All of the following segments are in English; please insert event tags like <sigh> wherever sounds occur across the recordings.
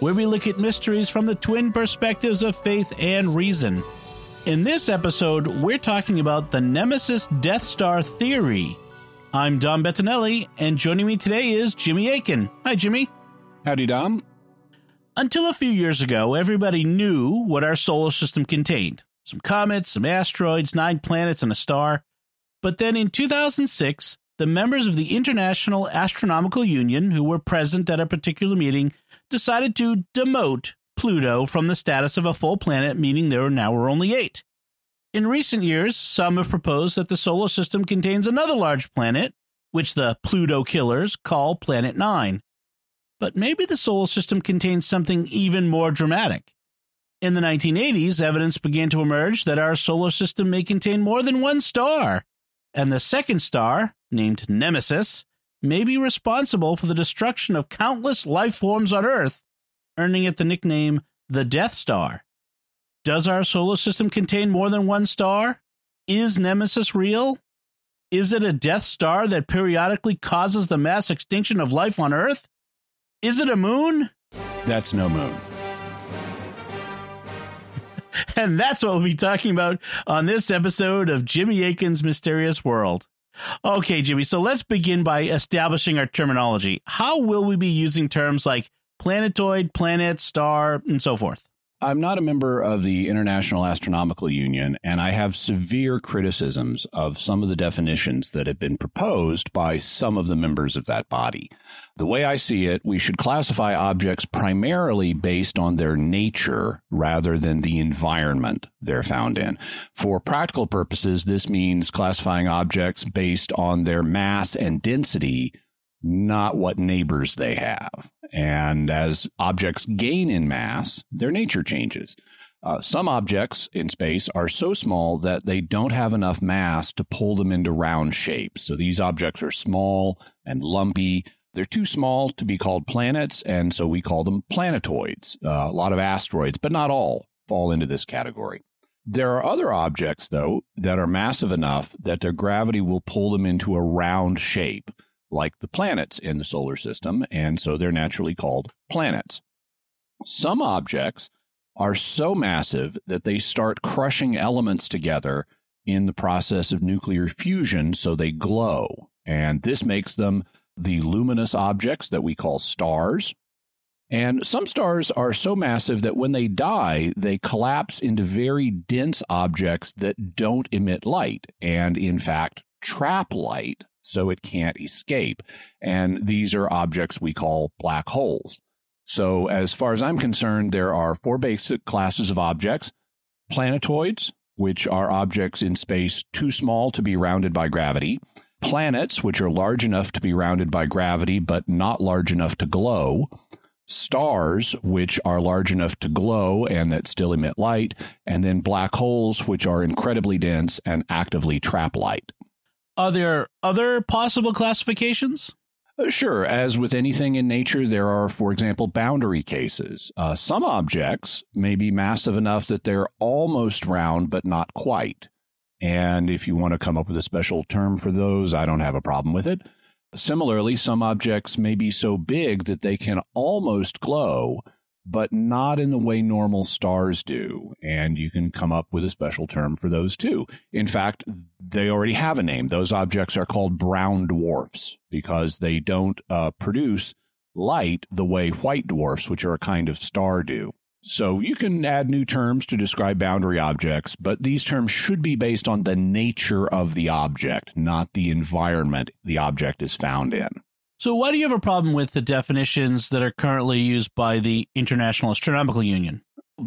where we look at mysteries from the twin perspectives of faith and reason. In this episode, we're talking about the Nemesis Death Star theory. I'm Dom Bettinelli, and joining me today is Jimmy Akin. Hi, Jimmy. Howdy, Dom. Until a few years ago, everybody knew what our solar system contained some comets, some asteroids, nine planets, and a star. But then in 2006, the members of the International Astronomical Union, who were present at a particular meeting, decided to demote Pluto from the status of a full planet, meaning there now were only eight. In recent years, some have proposed that the solar system contains another large planet, which the Pluto killers call Planet Nine. But maybe the solar system contains something even more dramatic. In the 1980s, evidence began to emerge that our solar system may contain more than one star, and the second star, named Nemesis, may be responsible for the destruction of countless life forms on Earth, earning it the nickname the Death Star. Does our solar system contain more than one star? Is Nemesis real? Is it a Death Star that periodically causes the mass extinction of life on Earth? Is it a moon? That's no moon. <laughs> and that's what we'll be talking about on this episode of Jimmy Akin's Mysterious World. Okay, Jimmy, so let's begin by establishing our terminology. How will we be using terms like planetoid, planet, star, and so forth? I'm not a member of the International Astronomical Union, and I have severe criticisms of some of the definitions that have been proposed by some of the members of that body. The way I see it, we should classify objects primarily based on their nature rather than the environment they're found in. For practical purposes, this means classifying objects based on their mass and density not what neighbors they have. And as objects gain in mass, their nature changes. Uh, some objects in space are so small that they don't have enough mass to pull them into round shapes. So these objects are small and lumpy. They're too small to be called planets, and so we call them planetoids. Uh, a lot of asteroids, but not all, fall into this category. There are other objects, though, that are massive enough that their gravity will pull them into a round shape like the planets in the solar system, and so they're naturally called planets. Some objects are so massive that they start crushing elements together in the process of nuclear fusion, so they glow. And this makes them the luminous objects that we call stars. And some stars are so massive that when they die, they collapse into very dense objects that don't emit light and, in fact, trap light so it can't escape. And these are objects we call black holes. So, as far as I'm concerned, there are four basic classes of objects planetoids, which are objects in space too small to be rounded by gravity, planets, which are large enough to be rounded by gravity but not large enough to glow, stars, which are large enough to glow and that still emit light, and then black holes, which are incredibly dense and actively trap light. Are there other possible classifications? Uh, sure. As with anything in nature, there are, for example, boundary cases. Uh, some objects may be massive enough that they're almost round, but not quite. And if you want to come up with a special term for those, I don't have a problem with it. Similarly, some objects may be so big that they can almost glow, but not in the way normal stars do. And you can come up with a special term for those too. In fact, they already have a name. Those objects are called brown dwarfs because they don't uh, produce light the way white dwarfs, which are a kind of star, do. So you can add new terms to describe boundary objects, but these terms should be based on the nature of the object, not the environment the object is found in. So, why do you have a problem with the definitions that are currently used by the International Astronomical Union?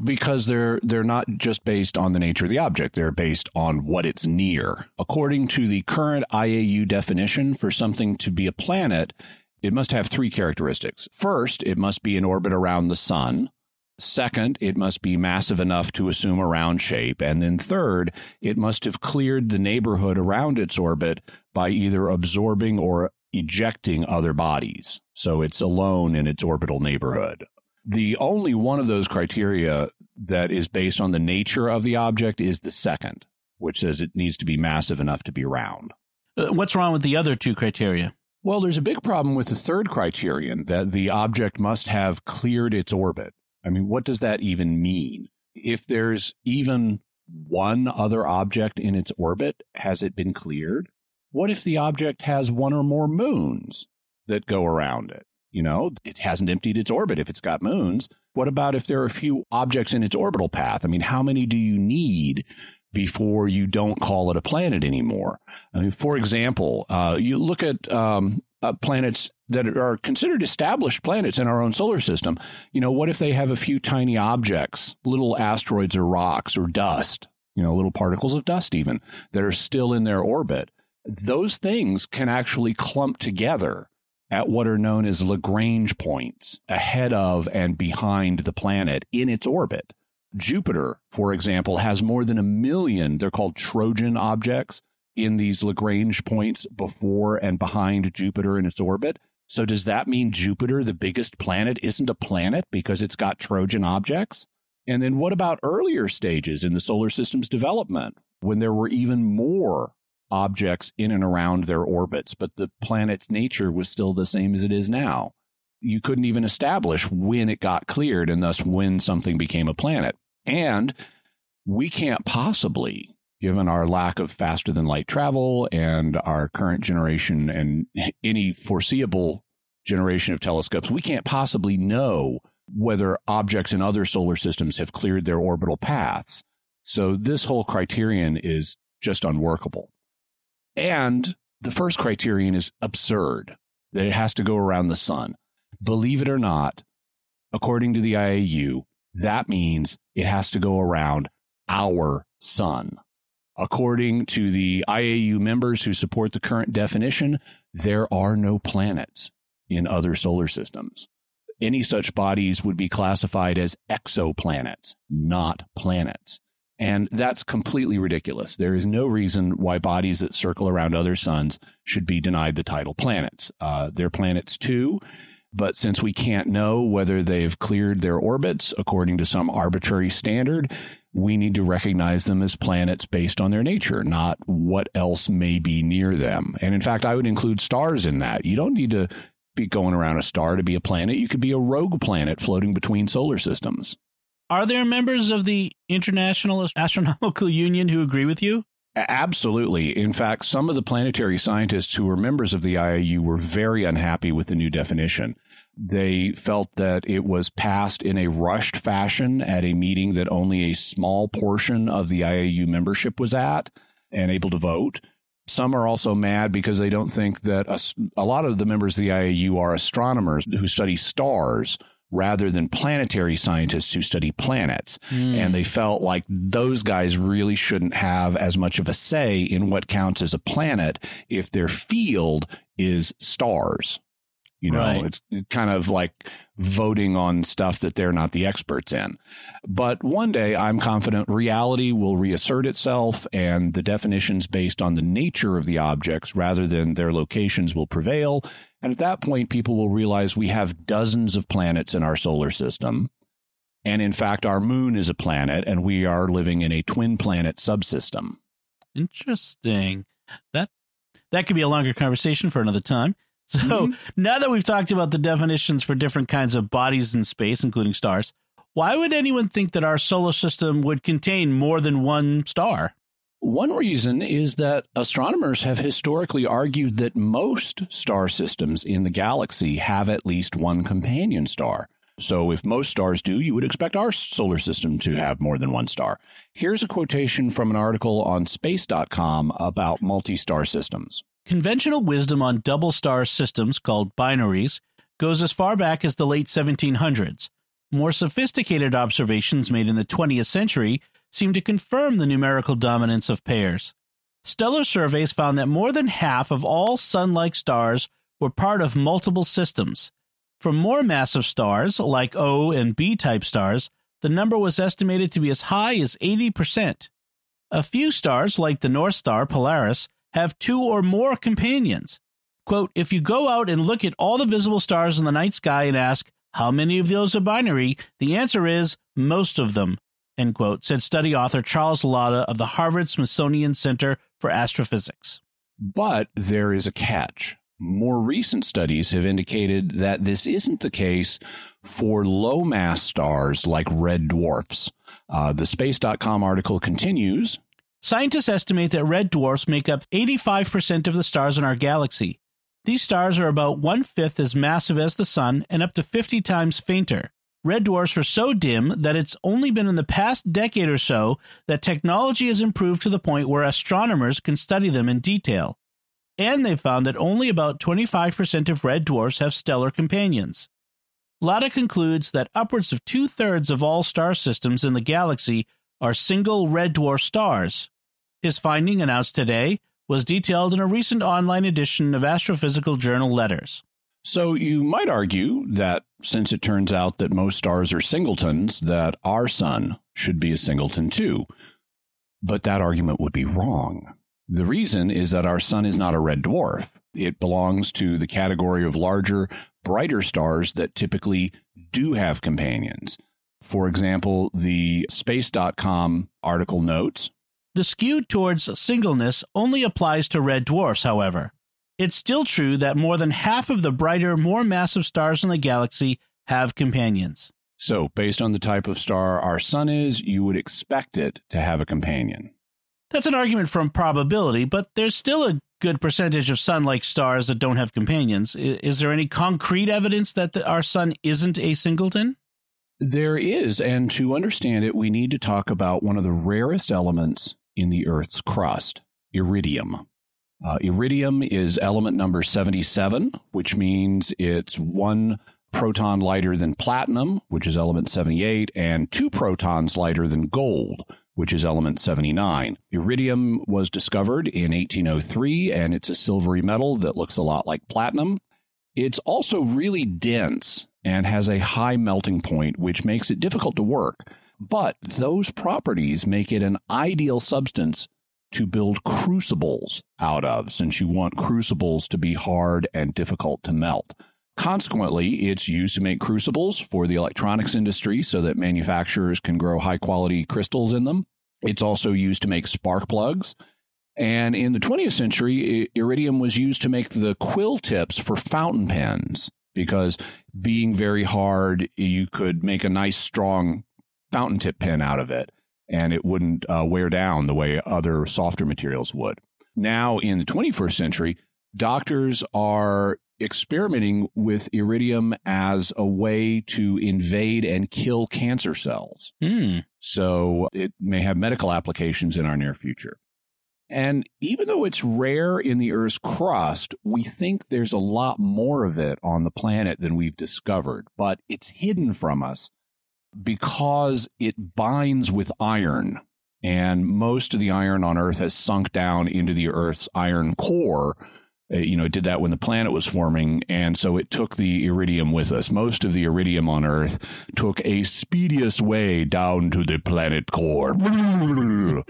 Because they're they're not just based on the nature of the object; they're based on what it's near. According to the current IAU definition, for something to be a planet, it must have three characteristics. First, it must be in orbit around the sun. Second, it must be massive enough to assume a round shape. And then third, it must have cleared the neighborhood around its orbit by either absorbing or ejecting other bodies. So it's alone in its orbital neighborhood. The only one of those criteria that is based on the nature of the object is the second, which says it needs to be massive enough to be round. Uh, what's wrong with the other two criteria? Well, there's a big problem with the third criterion that the object must have cleared its orbit. I mean, what does that even mean? If there's even one other object in its orbit, has it been cleared? What if the object has one or more moons that go around it? You know, it hasn't emptied its orbit if it's got moons. What about if there are a few objects in its orbital path? I mean, how many do you need before you don't call it a planet anymore? I mean, for example, uh, you look at um, uh, planets that are considered established planets in our own solar system. You know, what if they have a few tiny objects, little asteroids or rocks or dust, you know, little particles of dust even, that are still in their orbit? Those things can actually clump together at what are known as Lagrange points ahead of and behind the planet in its orbit. Jupiter, for example, has more than a million, they're called Trojan objects, in these Lagrange points before and behind Jupiter in its orbit. So, does that mean Jupiter, the biggest planet, isn't a planet because it's got Trojan objects? And then what about earlier stages in the solar system's development when there were even more objects in and around their orbits, but the planet's nature was still the same as it is now. You couldn't even establish when it got cleared and thus when something became a planet. And we can't possibly, given our lack of faster than light travel and our current generation and any foreseeable generation of telescopes, we can't possibly know whether objects in other solar systems have cleared their orbital paths. So this whole criterion is just unworkable. And the first criterion is absurd that it has to go around the sun. Believe it or not, according to the IAU, that means it has to go around our sun. According to the IAU members who support the current definition, there are no planets in other solar systems. Any such bodies would be classified as exoplanets, not planets. And that's completely ridiculous. There is no reason why bodies that circle around other suns should be denied the title planets. Uh, they're planets too, but since we can't know whether they've cleared their orbits according to some arbitrary standard, we need to recognize them as planets based on their nature, not what else may be near them. And in fact, I would include stars in that. You don't need to be going around a star to be a planet. You could be a rogue planet floating between solar systems. Are there members of the International Astronomical <laughs> Union who agree with you? Absolutely. In fact, some of the planetary scientists who were members of the IAU were very unhappy with the new definition. They felt that it was passed in a rushed fashion at a meeting that only a small portion of the IAU membership was at and able to vote. Some are also mad because they don't think that a, a lot of the members of the IAU are astronomers who study stars rather than planetary scientists who study planets. Mm. And they felt like those guys really shouldn't have as much of a say in what counts as a planet if their field is stars. You know, right. it's kind of like voting on stuff that they're not the experts in. But one day I'm confident reality will reassert itself and the definitions based on the nature of the objects rather than their locations will prevail. And at that point, people will realize we have dozens of planets in our solar system. And in fact, our moon is a planet and we are living in a twin planet subsystem. Interesting. That that could be a longer conversation for another time. So mm-hmm. now that we've talked about the definitions for different kinds of bodies in space, including stars, why would anyone think that our solar system would contain more than one star? One reason is that astronomers have historically argued that most star systems in the galaxy have at least one companion star. So, if most stars do, you would expect our solar system to have more than one star. Here's a quotation from an article on space.com about multi star systems. Conventional wisdom on double star systems, called binaries, goes as far back as the late 1700s. More sophisticated observations made in the 20th century seem to confirm the numerical dominance of pairs. Stellar surveys found that more than half of all sun like stars were part of multiple systems. For more massive stars, like O and B type stars, the number was estimated to be as high as 80%. A few stars, like the North Star Polaris, have two or more companions. Quote, if you go out and look at all the visible stars in the night sky and ask, how many of those are binary? The answer is most of them, end quote, said study author Charles Lada of the Harvard Smithsonian Center for Astrophysics. But there is a catch. More recent studies have indicated that this isn't the case for low mass stars like red dwarfs. Uh, the Space.com article continues. Scientists estimate that red dwarfs make up 85% of the stars in our galaxy. These stars are about one fifth as massive as the Sun and up to 50 times fainter. Red dwarfs are so dim that it's only been in the past decade or so that technology has improved to the point where astronomers can study them in detail. And they found that only about 25% of red dwarfs have stellar companions. Lada concludes that upwards of two thirds of all star systems in the galaxy are single red dwarf stars. His finding, announced today, was detailed in a recent online edition of Astrophysical Journal Letters. So you might argue that since it turns out that most stars are singletons, that our sun should be a singleton too. But that argument would be wrong. The reason is that our sun is not a red dwarf. It belongs to the category of larger, brighter stars that typically do have companions. For example, the space.com article notes The skew towards singleness only applies to red dwarfs, however. It's still true that more than half of the brighter, more massive stars in the galaxy have companions. So, based on the type of star our sun is, you would expect it to have a companion. That's an argument from probability, but there's still a good percentage of sun like stars that don't have companions. Is there any concrete evidence that the, our sun isn't a singleton? There is, and to understand it, we need to talk about one of the rarest elements in the Earth's crust iridium. Uh, iridium is element number 77, which means it's one proton lighter than platinum, which is element 78, and two protons lighter than gold, which is element 79. Iridium was discovered in 1803, and it's a silvery metal that looks a lot like platinum. It's also really dense and has a high melting point, which makes it difficult to work. But those properties make it an ideal substance to build crucibles out of, since you want crucibles to be hard and difficult to melt. Consequently, it's used to make crucibles for the electronics industry so that manufacturers can grow high quality crystals in them. It's also used to make spark plugs. And in the 20th century, iridium was used to make the quill tips for fountain pens because being very hard, you could make a nice, strong fountain tip pen out of it and it wouldn't uh, wear down the way other softer materials would. Now, in the 21st century, doctors are experimenting with iridium as a way to invade and kill cancer cells. Mm. So it may have medical applications in our near future. And even though it's rare in the Earth's crust, we think there's a lot more of it on the planet than we've discovered, but it's hidden from us because it binds with iron. And most of the iron on Earth has sunk down into the Earth's iron core. Uh, you know, it did that when the planet was forming. And so it took the iridium with us. Most of the iridium on Earth took a speediest way down to the planet core. <laughs>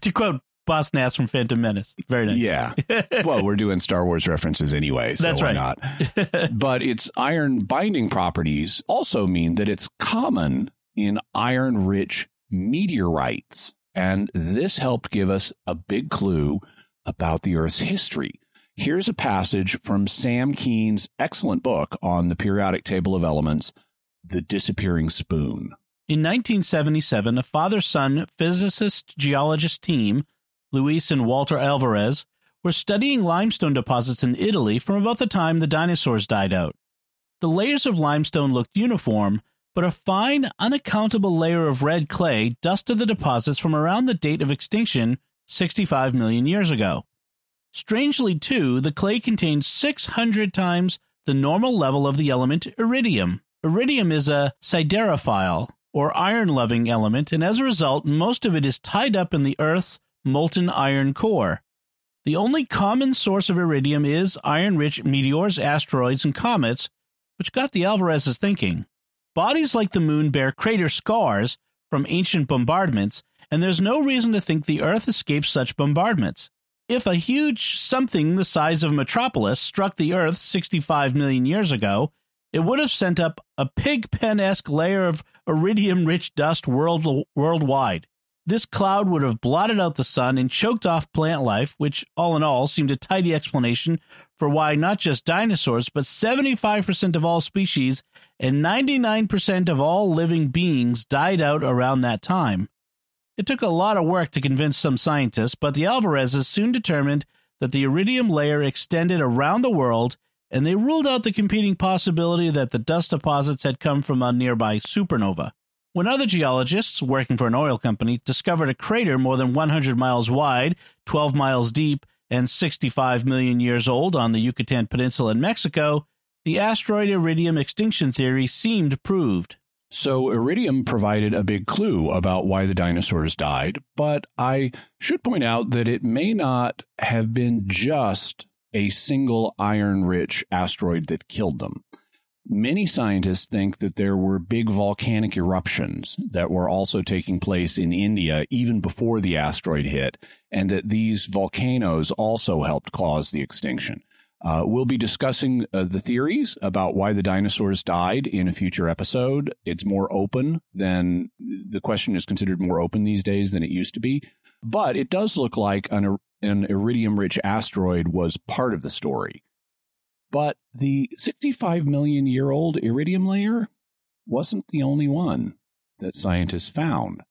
to quote Boss Nass from Phantom Menace. Very nice. Yeah. <laughs> well, we're doing Star Wars references anyway, so That's why right. not? <laughs> but its iron binding properties also mean that it's common in iron rich meteorites. And this helped give us a big clue about the Earth's history. Here's a passage from Sam Kean's excellent book on the periodic table of elements, The Disappearing Spoon. In 1977, a father son physicist geologist team, Luis and Walter Alvarez, were studying limestone deposits in Italy from about the time the dinosaurs died out. The layers of limestone looked uniform, but a fine, unaccountable layer of red clay dusted the deposits from around the date of extinction 65 million years ago. Strangely, too, the clay contained 600 times the normal level of the element iridium. Iridium is a siderophile, or iron loving element, and as a result, most of it is tied up in the Earth's molten iron core. The only common source of iridium is iron rich meteors, asteroids, and comets, which got the Alvarezes thinking. Bodies like the moon bear crater scars from ancient bombardments, and there's no reason to think the Earth escaped such bombardments. If a huge something the size of a metropolis struck the Earth 65 million years ago, it would have sent up a pigpen esque layer of iridium rich dust world, worldwide. This cloud would have blotted out the sun and choked off plant life, which, all in all, seemed a tidy explanation for why not just dinosaurs, but 75% of all species and 99% of all living beings died out around that time. It took a lot of work to convince some scientists, but the Alvarezes soon determined that the iridium layer extended around the world, and they ruled out the competing possibility that the dust deposits had come from a nearby supernova. When other geologists working for an oil company discovered a crater more than 100 miles wide, 12 miles deep, and 65 million years old on the Yucatan Peninsula in Mexico, the asteroid iridium extinction theory seemed proved. So, iridium provided a big clue about why the dinosaurs died, but I should point out that it may not have been just a single iron rich asteroid that killed them. Many scientists think that there were big volcanic eruptions that were also taking place in India even before the asteroid hit, and that these volcanoes also helped cause the extinction. Uh, we'll be discussing uh, the theories about why the dinosaurs died in a future episode. It's more open than the question is considered more open these days than it used to be. But it does look like an, an iridium rich asteroid was part of the story. But the 65 million year old iridium layer wasn't the only one that scientists found.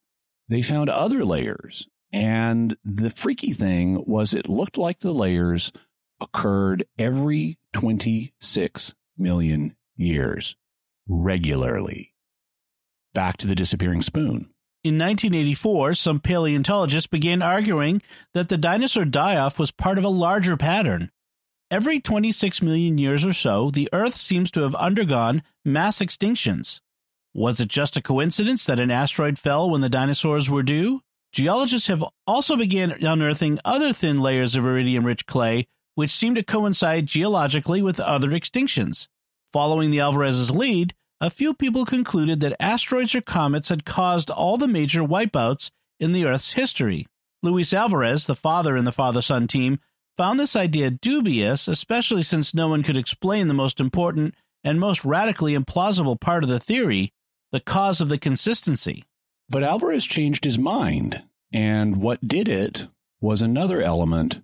They found other layers. And the freaky thing was it looked like the layers occurred every 26 million years regularly. Back to the disappearing spoon. In 1984, some paleontologists began arguing that the dinosaur die off was part of a larger pattern. Every 26 million years or so, the Earth seems to have undergone mass extinctions. Was it just a coincidence that an asteroid fell when the dinosaurs were due? Geologists have also begun unearthing other thin layers of iridium rich clay, which seem to coincide geologically with other extinctions. Following the Alvarez's lead, a few people concluded that asteroids or comets had caused all the major wipeouts in the Earth's history. Luis Alvarez, the father in the father son team, found this idea dubious, especially since no one could explain the most important and most radically implausible part of the theory the cause of the consistency. But Alvarez changed his mind, and what did it was another element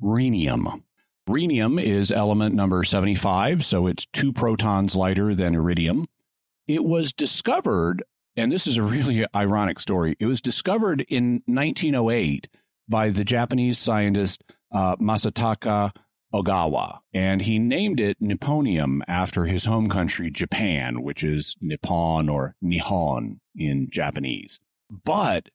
rhenium. Rhenium is element number 75, so it's two protons lighter than iridium. It was discovered, and this is a really <laughs> ironic story, it was discovered in 1908 by the Japanese scientist uh, Masataka Ogawa, and he named it Nipponium after his home country, Japan, which is Nippon or Nihon in Japanese. But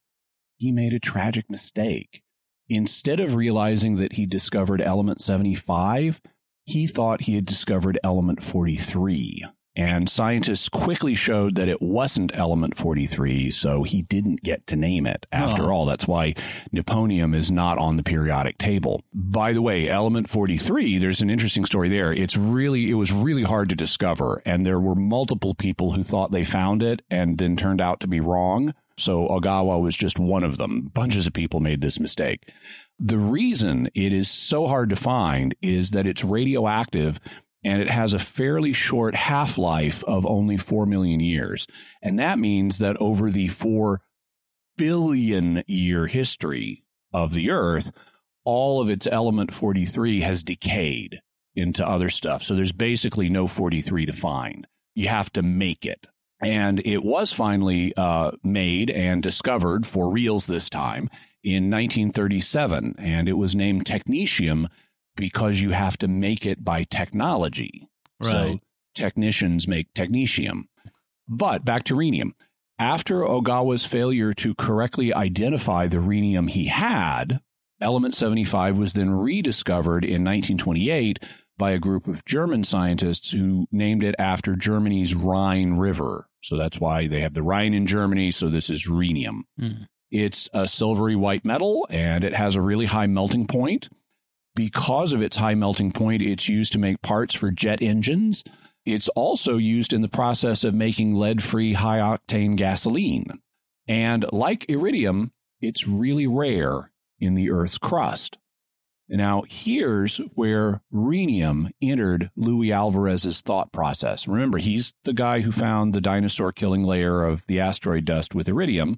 he made a tragic mistake. Instead of realizing that he discovered element 75, he thought he had discovered element 43. And scientists quickly showed that it wasn't element 43, so he didn't get to name it. After oh. all, that's why Nipponium is not on the periodic table. By the way, element 43, there's an interesting story there. It's really, it was really hard to discover, and there were multiple people who thought they found it and then turned out to be wrong. So Ogawa was just one of them. Bunches of people made this mistake. The reason it is so hard to find is that it's radioactive and it has a fairly short half life of only 4 million years. And that means that over the 4 billion year history of the Earth, all of its element 43 has decayed into other stuff. So there's basically no 43 to find. You have to make it. And it was finally uh, made and discovered for reals this time in 1937. And it was named technetium because you have to make it by technology. Right. So technicians make technetium. But back to rhenium. After Ogawa's failure to correctly identify the rhenium he had, element 75 was then rediscovered in 1928 by a group of German scientists who named it after Germany's Rhine River. So that's why they have the Rhine in Germany. So this is rhenium. Mm. It's a silvery white metal and it has a really high melting point. Because of its high melting point, it's used to make parts for jet engines. It's also used in the process of making lead free high octane gasoline. And like iridium, it's really rare in the Earth's crust. Now, here's where rhenium entered Luis Alvarez's thought process. Remember, he's the guy who found the dinosaur killing layer of the asteroid dust with iridium.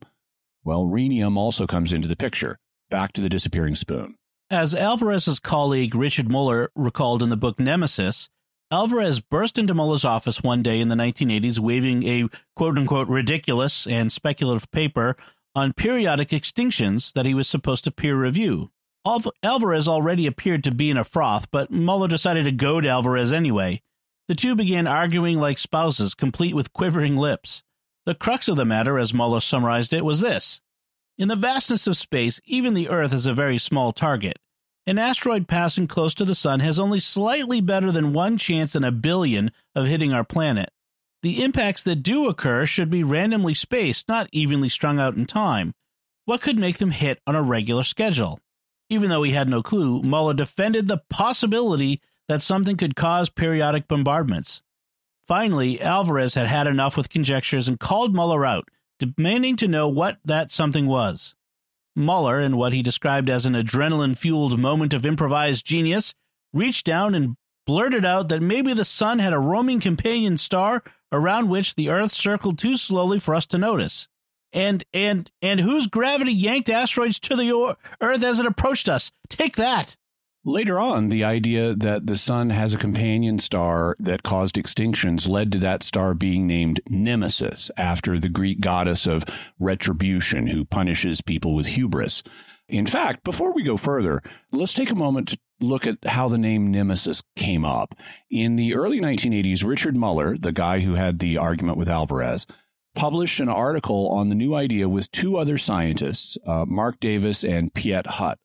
Well, rhenium also comes into the picture. Back to the disappearing spoon. As Alvarez's colleague Richard Muller recalled in the book Nemesis, Alvarez burst into Muller's office one day in the 1980s waving a quote unquote ridiculous and speculative paper on periodic extinctions that he was supposed to peer review. Alvarez already appeared to be in a froth, but Muller decided to goad Alvarez anyway. The two began arguing like spouses, complete with quivering lips. The crux of the matter, as Muller summarized it, was this In the vastness of space, even the Earth is a very small target. An asteroid passing close to the Sun has only slightly better than one chance in a billion of hitting our planet. The impacts that do occur should be randomly spaced, not evenly strung out in time. What could make them hit on a regular schedule? Even though he had no clue, Muller defended the possibility that something could cause periodic bombardments. Finally, Alvarez had had enough with conjectures and called Muller out, demanding to know what that something was. Muller, in what he described as an adrenaline fueled moment of improvised genius, reached down and blurted out that maybe the sun had a roaming companion star around which the Earth circled too slowly for us to notice and and and whose gravity yanked asteroids to the Earth as it approached us. Take that. Later on, the idea that the sun has a companion star that caused extinctions led to that star being named Nemesis after the Greek goddess of retribution who punishes people with hubris. In fact, before we go further, let's take a moment to look at how the name Nemesis came up. In the early 1980s, Richard Muller, the guy who had the argument with Alvarez, published an article on the new idea with two other scientists, uh, Mark Davis and Piet Hut.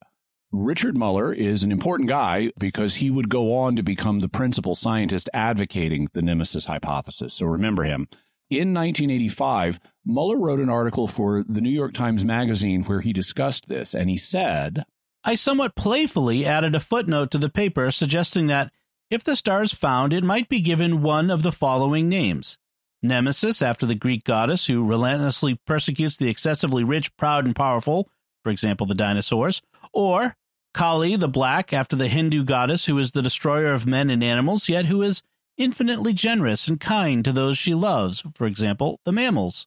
Richard Muller is an important guy because he would go on to become the principal scientist advocating the Nemesis hypothesis. So remember him. In 1985, Muller wrote an article for the New York Times Magazine where he discussed this, and he said, I somewhat playfully added a footnote to the paper suggesting that if the star is found, it might be given one of the following names Nemesis, after the Greek goddess who relentlessly persecutes the excessively rich, proud, and powerful, for example, the dinosaurs, or Kali, the Black, after the Hindu goddess who is the destroyer of men and animals, yet who is infinitely generous and kind to those she loves, for example, the mammals.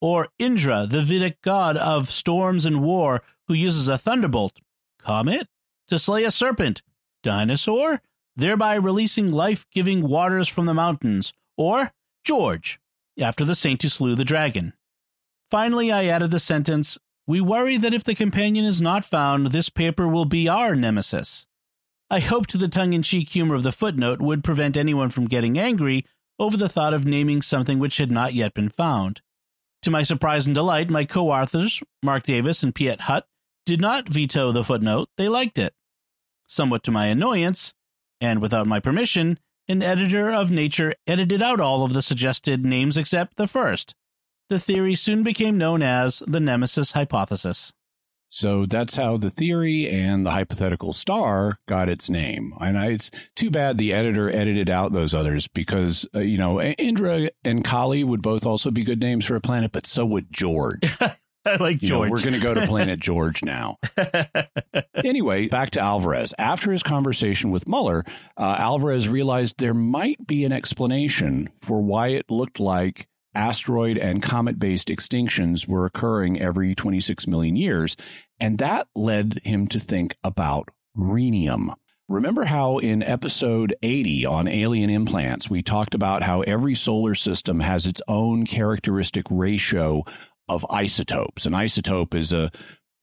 Or Indra, the Vedic god of storms and war, who uses a thunderbolt, comet, to slay a serpent, dinosaur, thereby releasing life giving waters from the mountains. Or George, after the saint who slew the dragon. Finally, I added the sentence We worry that if the companion is not found, this paper will be our nemesis. I hoped the tongue in cheek humor of the footnote would prevent anyone from getting angry over the thought of naming something which had not yet been found. To my surprise and delight, my co authors, Mark Davis and Piet Hut, did not veto the footnote, they liked it. Somewhat to my annoyance, and without my permission, an editor of Nature edited out all of the suggested names except the first. The theory soon became known as the Nemesis hypothesis. So that's how the theory and the hypothetical star got its name. And I, it's too bad the editor edited out those others because, uh, you know, Indra and Kali would both also be good names for a planet, but so would George. <laughs> I like George. You know, we're going to go to <laughs> Planet George now. <laughs> anyway, back to Alvarez. After his conversation with Muller, uh, Alvarez realized there might be an explanation for why it looked like asteroid and comet based extinctions were occurring every 26 million years. And that led him to think about rhenium. Remember how in episode 80 on alien implants, we talked about how every solar system has its own characteristic ratio of isotopes. An isotope is a,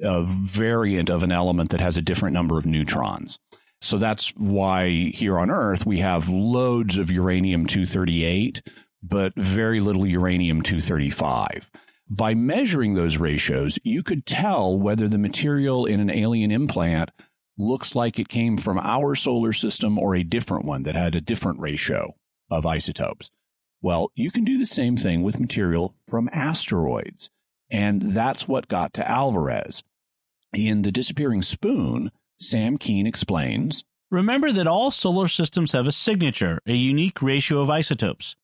a variant of an element that has a different number of neutrons. So that's why here on Earth we have loads of uranium 238, but very little uranium 235. By measuring those ratios, you could tell whether the material in an alien implant looks like it came from our solar system or a different one that had a different ratio of isotopes. Well, you can do the same thing with material from asteroids. And that's what got to Alvarez. In The Disappearing Spoon, Sam Kean explains Remember that all solar systems have a signature, a unique ratio of isotopes.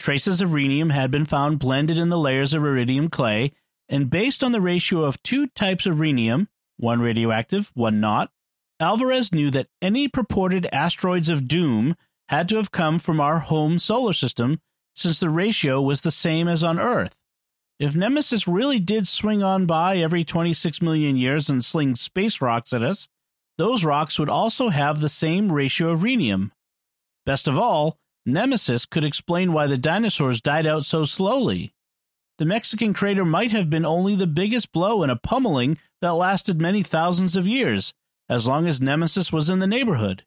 Traces of rhenium had been found blended in the layers of iridium clay, and based on the ratio of two types of rhenium, one radioactive, one not, Alvarez knew that any purported asteroids of doom had to have come from our home solar system since the ratio was the same as on Earth. If Nemesis really did swing on by every 26 million years and sling space rocks at us, those rocks would also have the same ratio of rhenium. Best of all, Nemesis could explain why the dinosaurs died out so slowly. The Mexican crater might have been only the biggest blow in a pummeling that lasted many thousands of years, as long as Nemesis was in the neighborhood.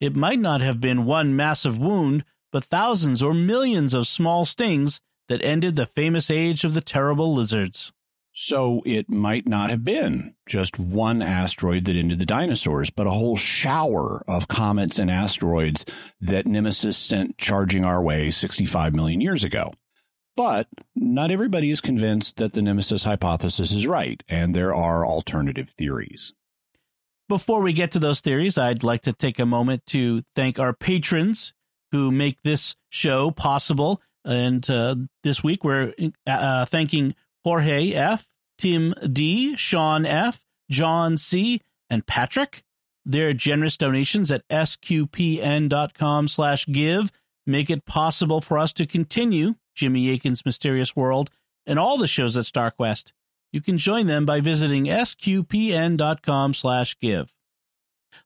It might not have been one massive wound, but thousands or millions of small stings that ended the famous age of the terrible lizards. So it might not have been just one asteroid that ended the dinosaurs, but a whole shower of comets and asteroids that Nemesis sent charging our way 65 million years ago. But not everybody is convinced that the Nemesis hypothesis is right, and there are alternative theories. Before we get to those theories, I'd like to take a moment to thank our patrons who make this show possible. And uh, this week, we're uh, thanking Jorge F., Tim D., Sean F., John C., and Patrick. Their generous donations at sqpn.com slash give make it possible for us to continue Jimmy Akin's Mysterious World and all the shows at StarQuest. You can join them by visiting sqpn.com slash give.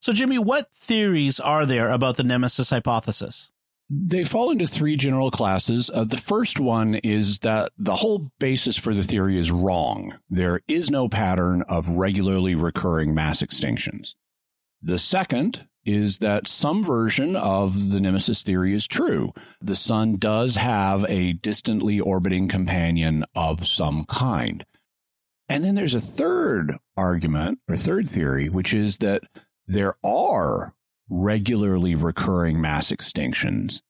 So, Jimmy, what theories are there about the Nemesis hypothesis? They fall into three general classes. Uh, the first one is that the whole basis for the theory is wrong. There is no pattern of regularly recurring mass extinctions. The second is that some version of the Nemesis theory is true. The sun does have a distantly orbiting companion of some kind. And then there's a third argument or third theory, which is that there are regularly recurring mass extinctions,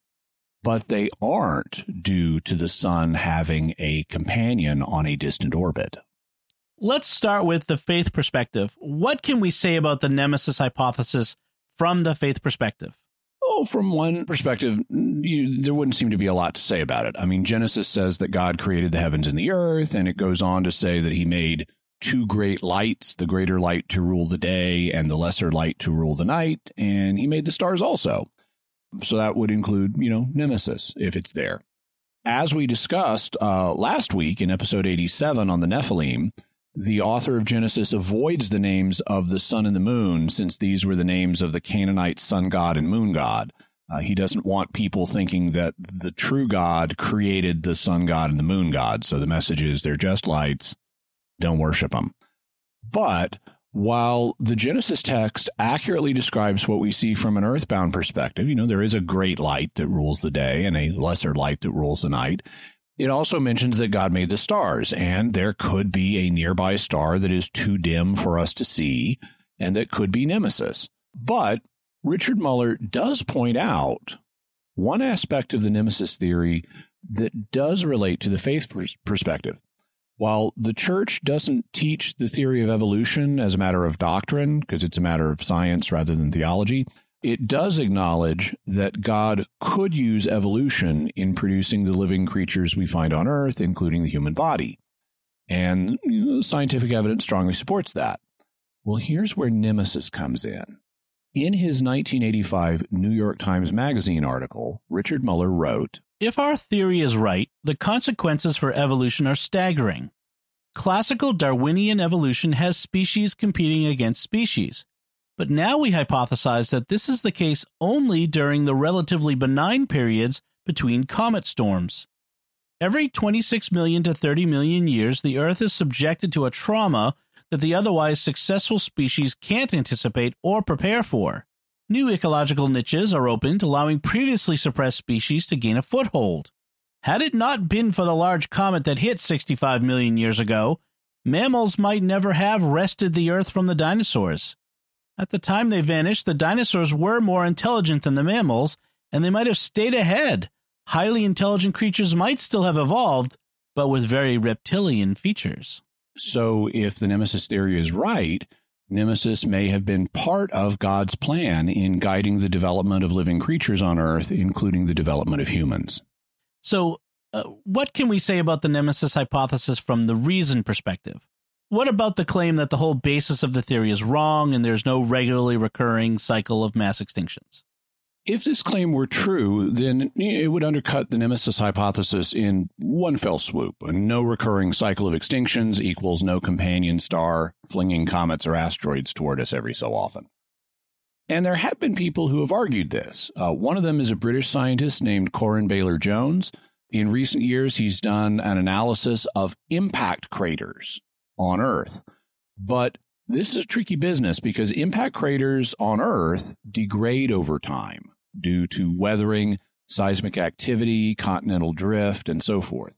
but they aren't due to the sun having a companion on a distant orbit. Let's start with the faith perspective. What can we say about the Nemesis hypothesis from the faith perspective? Oh, from one perspective, you, there wouldn't seem to be a lot to say about it. I mean, Genesis says that God created the heavens and the earth, and it goes on to say that he made two great lights, the greater light to rule the day and the lesser light to rule the night. And he made the stars also. So that would include, you know, Nemesis if it's there. As we discussed uh, last week in episode 87 on the Nephilim, the author of Genesis avoids the names of the sun and the moon since these were the names of the Canaanite sun god and moon god. Uh, he doesn't want people thinking that the true God created the sun god and the moon god. So the message is they're just lights don't worship them. But while the Genesis text accurately describes what we see from an earthbound perspective, you know, there is a great light that rules the day and a lesser light that rules the night. It also mentions that God made the stars, and there could be a nearby star that is too dim for us to see, and that could be Nemesis. But Richard Muller does point out one aspect of the Nemesis theory that does relate to the faith perspective. While the church doesn't teach the theory of evolution as a matter of doctrine, because it's a matter of science rather than theology, it does acknowledge that God could use evolution in producing the living creatures we find on Earth, including the human body. And scientific evidence strongly supports that. Well, here's where Nemesis comes in. In his 1985 New York Times Magazine article, Richard Muller wrote if our theory is right, the consequences for evolution are staggering. Classical Darwinian evolution has species competing against species, but now we hypothesize that this is the case only during the relatively benign periods between comet storms. Every 26 million to 30 million years, the Earth is subjected to a trauma that the otherwise successful species can't anticipate or prepare for. New ecological niches are opened, allowing previously suppressed species to gain a foothold. Had it not been for the large comet that hit 65 million years ago, mammals might never have wrested the Earth from the dinosaurs. At the time they vanished, the dinosaurs were more intelligent than the mammals, and they might have stayed ahead. Highly intelligent creatures might still have evolved, but with very reptilian features. So, if the Nemesis theory is right, Nemesis may have been part of God's plan in guiding the development of living creatures on Earth, including the development of humans. So, uh, what can we say about the Nemesis hypothesis from the reason perspective? What about the claim that the whole basis of the theory is wrong and there's no regularly recurring cycle of mass extinctions? If this claim were true, then it would undercut the nemesis hypothesis in one fell swoop. No recurring cycle of extinctions equals no companion star flinging comets or asteroids toward us every so often. And there have been people who have argued this. Uh, one of them is a British scientist named Coryn Bailer-Jones. In recent years, he's done an analysis of impact craters on Earth. But this is a tricky business because impact craters on Earth degrade over time due to mm-hmm. weathering, seismic activity, continental drift, and so forth.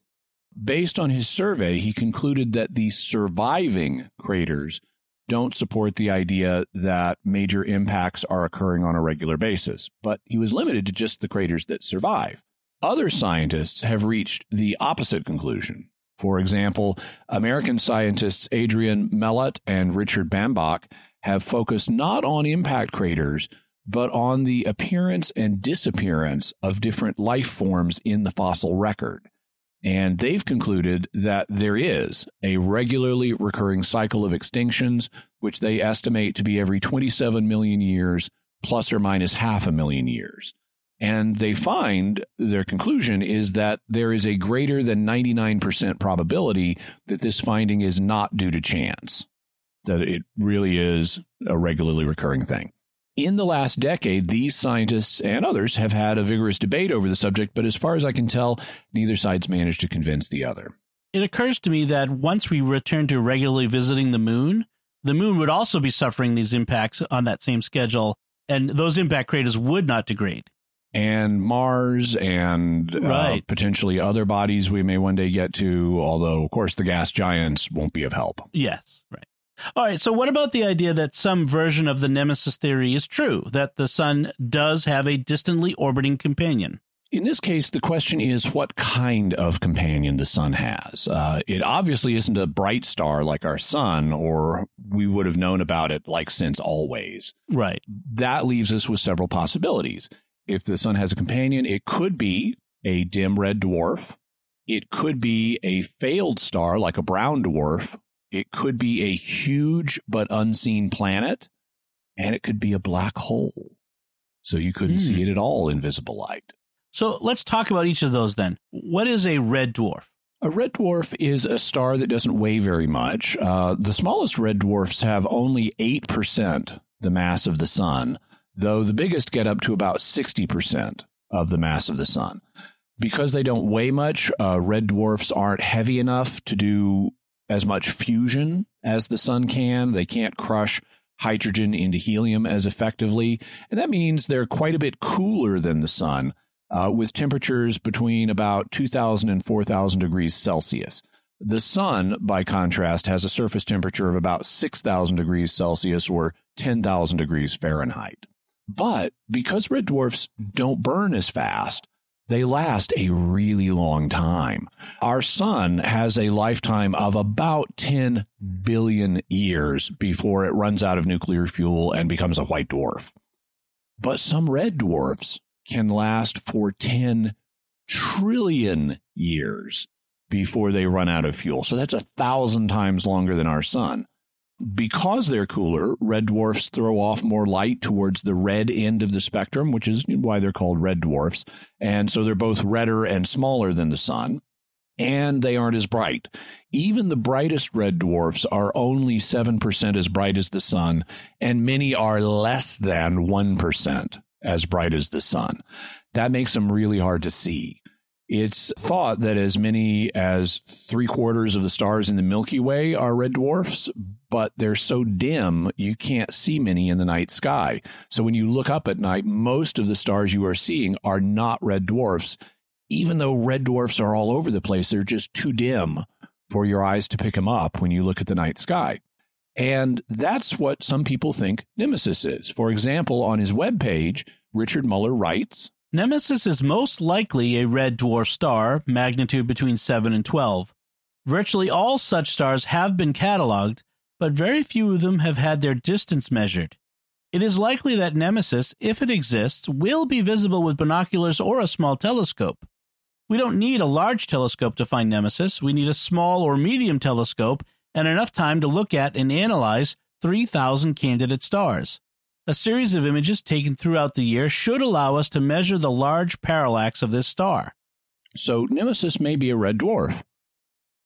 Based on his survey, he concluded that the surviving craters don't support the idea that major impacts are occurring on a regular basis, but he was limited to just the craters that survive. Other scientists have reached the opposite conclusion. For example, American scientists Adrian Melott and Richard Bambach have focused not on impact craters, but on the appearance and disappearance of different life forms in the fossil record. And they've concluded that there is a regularly recurring cycle of extinctions, which they estimate to be every 27 million years, plus or minus half a million years. And they find their conclusion is that there is a greater than 99% probability that this finding is not due to chance, that it really is a regularly recurring thing. In the last decade, these scientists and others have had a vigorous debate over the subject, but as far as I can tell, neither side's managed to convince the other. It occurs to me that once we return to regularly visiting the moon, the moon would also be suffering these impacts on that same schedule, and those impact craters would not degrade and Mars and uh, right. uh, potentially other bodies we may one day get to, although, of course, the gas giants won't be of help. Yes, right. All right, so what about the idea that some version of the Nemesis theory is true, that the sun does have a distantly orbiting companion? In this case, the question is what kind of companion the sun has. Uh, it obviously isn't a bright star like our sun, or we would have known about it like since always. Right. That leaves us with several possibilities if the sun has a companion, it could be a dim red dwarf. It could be a failed star like a brown dwarf. It could be a huge but unseen planet. And it could be a black hole. So you couldn't see hmm. it at all invisible light. So let's talk about each of those then. What is a red dwarf? A red dwarf is a star that doesn't weigh very much. Uh, the smallest red dwarfs have only 8% the mass of the sun though the biggest get up to about 60% of the mass of the sun. Because they don't weigh much, uh, red dwarfs aren't heavy enough to do as much fusion as the sun can. They can't crush hydrogen into helium as effectively. And that means they're quite a bit cooler than the sun, uh, with temperatures between about 2,000 and 4,000 degrees Celsius. The sun, by contrast, has a surface temperature of about 6,000 degrees Celsius or 10,000 degrees Fahrenheit. But because red dwarfs don't burn as fast, they last a really long time. Our sun has a lifetime of about 10 billion years before it runs out of nuclear fuel and becomes a white dwarf. But some red dwarfs can last for 10 trillion years before they run out of fuel. So that's a thousand times longer than our sun. Because they're cooler, red dwarfs throw off more light towards the red end of the spectrum, which is why they're called red dwarfs. And so they're both redder and smaller than the sun. And they aren't as bright. Even the brightest red dwarfs are only 7% as bright as the sun, and many are less than 1% as bright as the sun. That makes them really hard to see. It's thought that as many as three quarters of the stars in the Milky Way are red dwarfs, but they're so dim you can't see many in the night sky. So when you look up at night, most of the stars you are seeing are not red dwarfs. Even though red dwarfs are all over the place, they're just too dim for your eyes to pick them up when you look at the night sky. And that's what some people think Nemesis is. For example, on his webpage, Richard Muller writes Nemesis is most likely a red dwarf star, magnitude between 7 and 12. Virtually all such stars have been cataloged, but very few of them have had their distance measured. It is likely that Nemesis, if it exists, will be visible with binoculars or a small telescope. We don't need a large telescope to find Nemesis. We need a small or medium telescope and enough time to look at and analyze 3,000 candidate stars. A series of images taken throughout the year should allow us to measure the large parallax of this star. So Nemesis may be a red dwarf,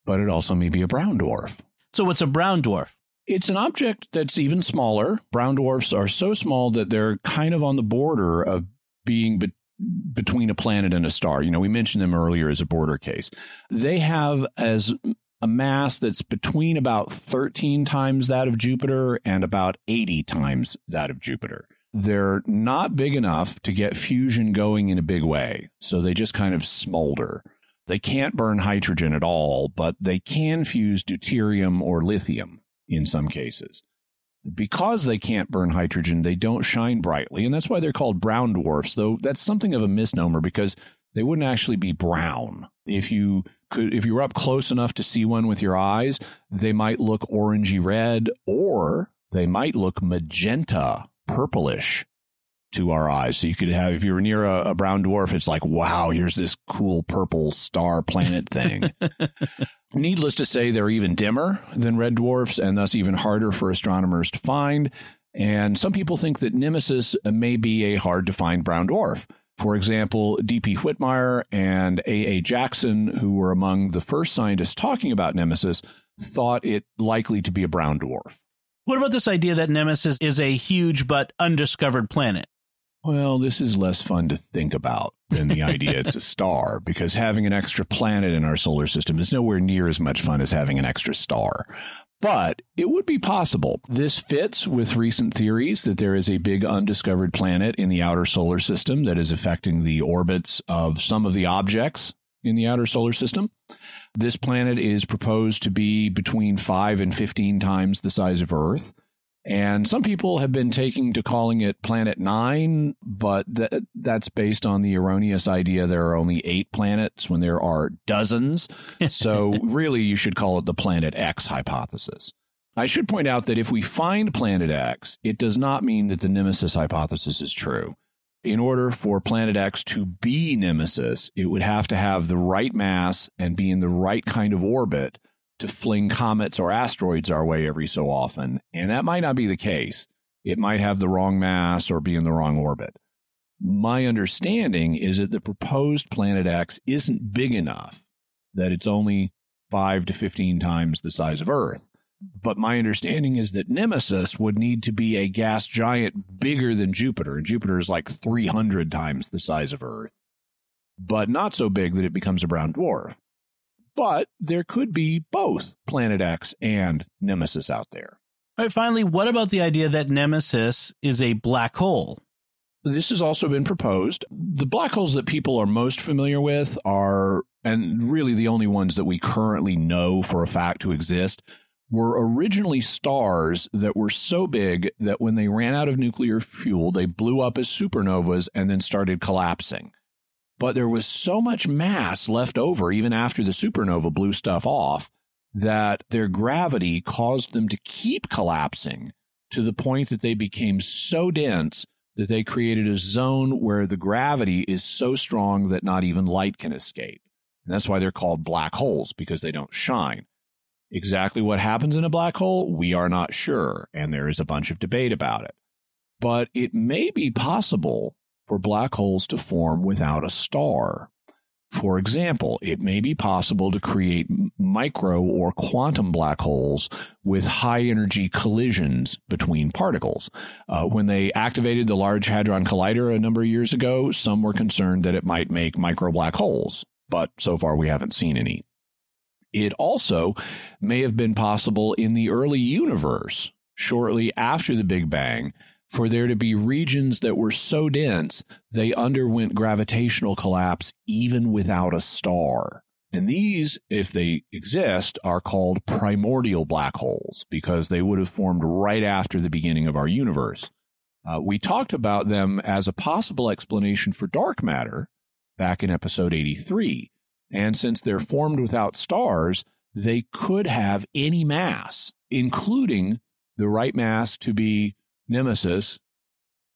but it also may be a brown dwarf. So, what's a brown dwarf? It's an object that's even smaller. Brown dwarfs are so small that they're kind of on the border of being be- between a planet and a star. You know, we mentioned them earlier as a border case. They have as a mass that's between about 13 times that of Jupiter and about 80 times that of Jupiter. They're not big enough to get fusion going in a big way, so they just kind of smolder. They can't burn hydrogen at all, but they can fuse deuterium or lithium in some cases. Because they can't burn hydrogen, they don't shine brightly, and that's why they're called brown dwarfs, though that's something of a misnomer because they wouldn't actually be brown. If you could if you were up close enough to see one with your eyes, they might look orangey red or they might look magenta, purplish to our eyes. So you could have if you were near a, a brown dwarf, it's like, wow, here's this cool purple star planet thing. <laughs> Needless to say, they're even dimmer than red dwarfs and thus even harder for astronomers to find. And some people think that Nemesis may be a hard to find brown dwarf. For example, D.P. Whitmire and A.A. Jackson, who were among the first scientists talking about Nemesis, thought it likely to be a brown dwarf. What about this idea that Nemesis is a huge but undiscovered planet? Well, this is less fun to think about than the idea it's a <laughs> star, because having an extra planet in our solar system is nowhere near as much fun as having an extra star. But it would be possible. This fits with recent theories that there is a big undiscovered planet in the outer solar system that is affecting the orbits of some of the objects in the outer solar system. This planet is proposed to be between 5 and 15 times the size of Earth. And some people have been taking to calling it Planet Nine, but th- that's based on the erroneous idea there are only eight planets when there are dozens. <laughs> so, really, you should call it the Planet X hypothesis. I should point out that if we find Planet X, it does not mean that the Nemesis hypothesis is true. In order for Planet X to be Nemesis, it would have to have the right mass and be in the right kind of orbit to fling comets or asteroids our way every so often. And that might not be the case. It might have the wrong mass or be in the wrong orbit. My understanding is that the proposed Planet X isn't big enough, that it's only 5 to 15 times the size of Earth. But my understanding is that Nemesis would need to be a gas giant bigger than Jupiter, and Jupiter is like 300 times the size of Earth, but not so big that it becomes a brown dwarf but there could be both Planet X and Nemesis out there. All right, finally, what about the idea that Nemesis is a black hole? This has also been proposed. The black holes that people are most familiar with are, and really the only ones that we currently know for a fact to exist, were originally stars that were so big that when they ran out of nuclear fuel, they blew up as supernovas and then started collapsing but there was so much mass left over even after the supernova blew stuff off that their gravity caused them to keep collapsing to the point that they became so dense that they created a zone where the gravity is so strong that not even light can escape. And that's why they're called black holes because they don't shine. Exactly what happens in a black hole, we are not sure, and there is a bunch of debate about it. But it may be possible for black holes to form without a star. For example, it may be possible to create micro or quantum black holes with high energy collisions between particles. Uh, when they activated the Large Hadron Collider a number of years ago, some were concerned that it might make micro black holes, but so far we haven't seen any. It also may have been possible in the early universe, shortly after the Big Bang, for there to be regions that were so dense they underwent gravitational collapse even without a star. And these, if they exist, are called primordial black holes because they would have formed right after the beginning of our universe. Uh, we talked about them as a possible explanation for dark matter back in episode 83. And since they're formed without stars, they could have any mass, including the right mass to be Nemesis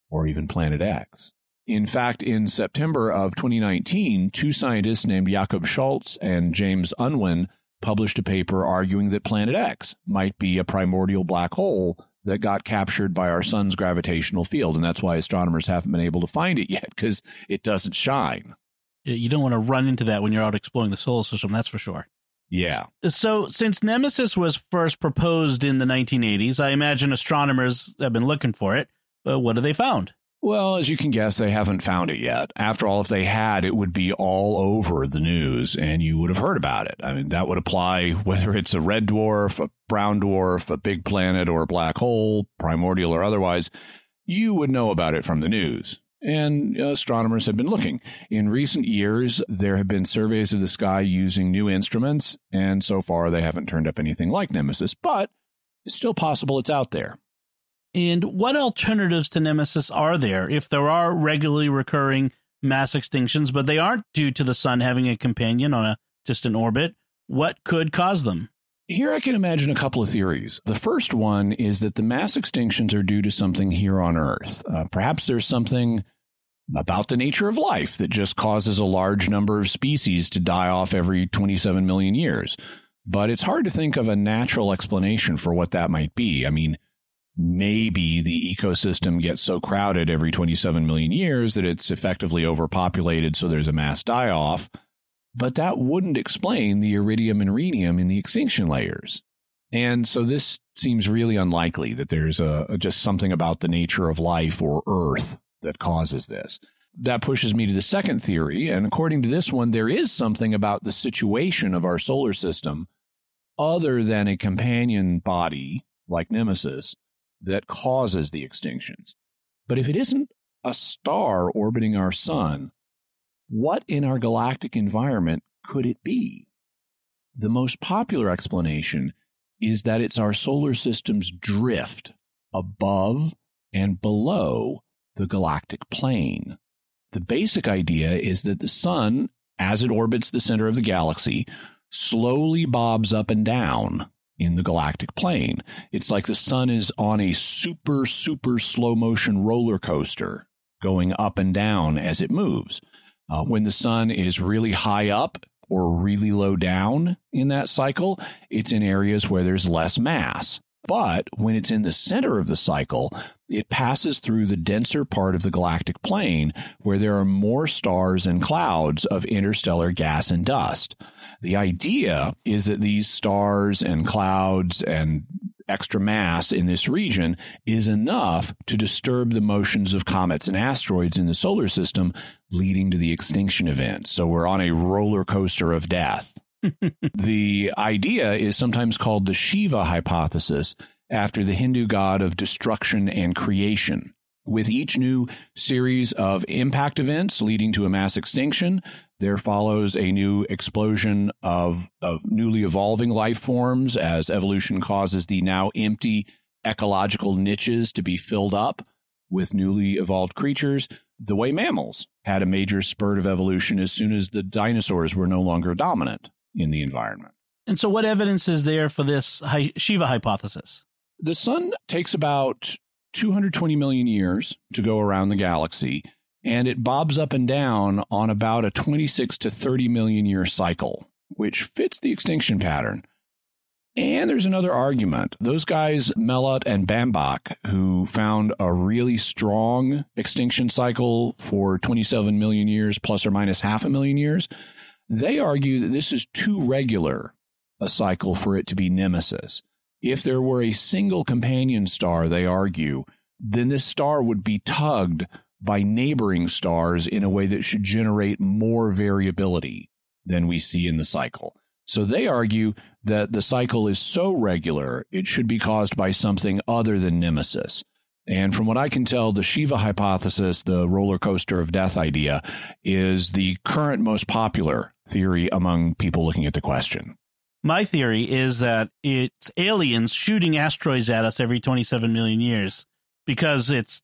or even Planet X. In fact, in September of 2019, two scientists named Jakub Scholtz and James Unwin published a paper arguing that Planet X might be a primordial black hole that got captured by our sun's gravitational field. And that's why astronomers haven't been able to find it yet because it doesn't shine. You don't want to run into that when you're out exploring the solar system, that's for sure. Yeah. So, since Nemesis was first proposed in the 1980s, I imagine astronomers have been looking for it. But what have they found? Well, as you can guess, they haven't found it yet. After all, if they had, it would be all over the news and you would have heard about it. I mean, that would apply <laughs> whether it's a red dwarf, a brown dwarf, a big planet, or a black hole, primordial or otherwise. You would know about it from the news. And astronomers have been looking. In recent years, there have been surveys of the sky using new instruments, and so far they haven't turned up anything like Nemesis, but it's still possible it's out there. And what alternatives to Nemesis are there if there are regularly recurring mass extinctions, but they aren't due to the sun having a companion on a distant orbit? What could cause them? Here I can imagine a couple of theories. The first one is that the mass extinctions are due to something here on Earth. Uh, perhaps there's something about the nature of life that just causes a large number of species to die off every 27 million years. But it's hard to think of a natural explanation for what that might be. I mean, maybe the ecosystem gets so crowded every 27 million years that it's effectively overpopulated, so there's a mass die off. But that wouldn't explain the iridium and rhenium in the extinction layers. And so this seems really unlikely that there's a, a just something about the nature of life or Earth that causes this. That pushes me to the second theory. And according to this one, there is something about the situation of our solar system other than a companion body like Nemesis that causes the extinctions. But if it isn't a star orbiting our sun, what in our galactic environment could it be? The most popular explanation is that it's our solar system's drift above and below the galactic plane. The basic idea is that the sun, as it orbits the center of the galaxy, slowly bobs up and down in the galactic plane. It's like the sun is on a super, super slow motion roller coaster going up and down as it moves. Uh, when the sun is really high up or really low down in that cycle, it's in areas where there's less mass. But when it's in the center of the cycle, it passes through the denser part of the galactic plane where there are more stars and clouds of interstellar gas and dust. The idea is that these stars and clouds and extra mass in this region is enough to disturb the motions of comets and asteroids in the solar system, leading to the extinction event. So we're on a roller coaster of death. <laughs> the idea is sometimes called the Shiva hypothesis after the Hindu god of destruction and creation. With each new series of impact events leading to a mass extinction, there follows a new explosion of, of newly evolving life forms as evolution causes the now empty ecological niches to be filled up with newly evolved creatures, the way mammals had a major spurt of evolution as soon as the dinosaurs were no longer dominant in the environment. And so, what evidence is there for this Shiva hypothesis? The sun takes about 220 million years to go around the galaxy, and it bobs up and down on about a 26 to 30 million year cycle, which fits the extinction pattern. And there's another argument. Those guys, Melott and Bambach, who found a really strong extinction cycle for 27 million years, plus or minus half a million years, they argue that this is too regular a cycle for it to be nemesis. If there were a single companion star, they argue, then this star would be tugged by neighboring stars in a way that should generate more variability than we see in the cycle. So they argue that the cycle is so regular, it should be caused by something other than nemesis. And from what I can tell, the Shiva hypothesis, the roller coaster of death idea, is the current most popular theory among people looking at the question. My theory is that it's aliens shooting asteroids at us every 27 million years because it's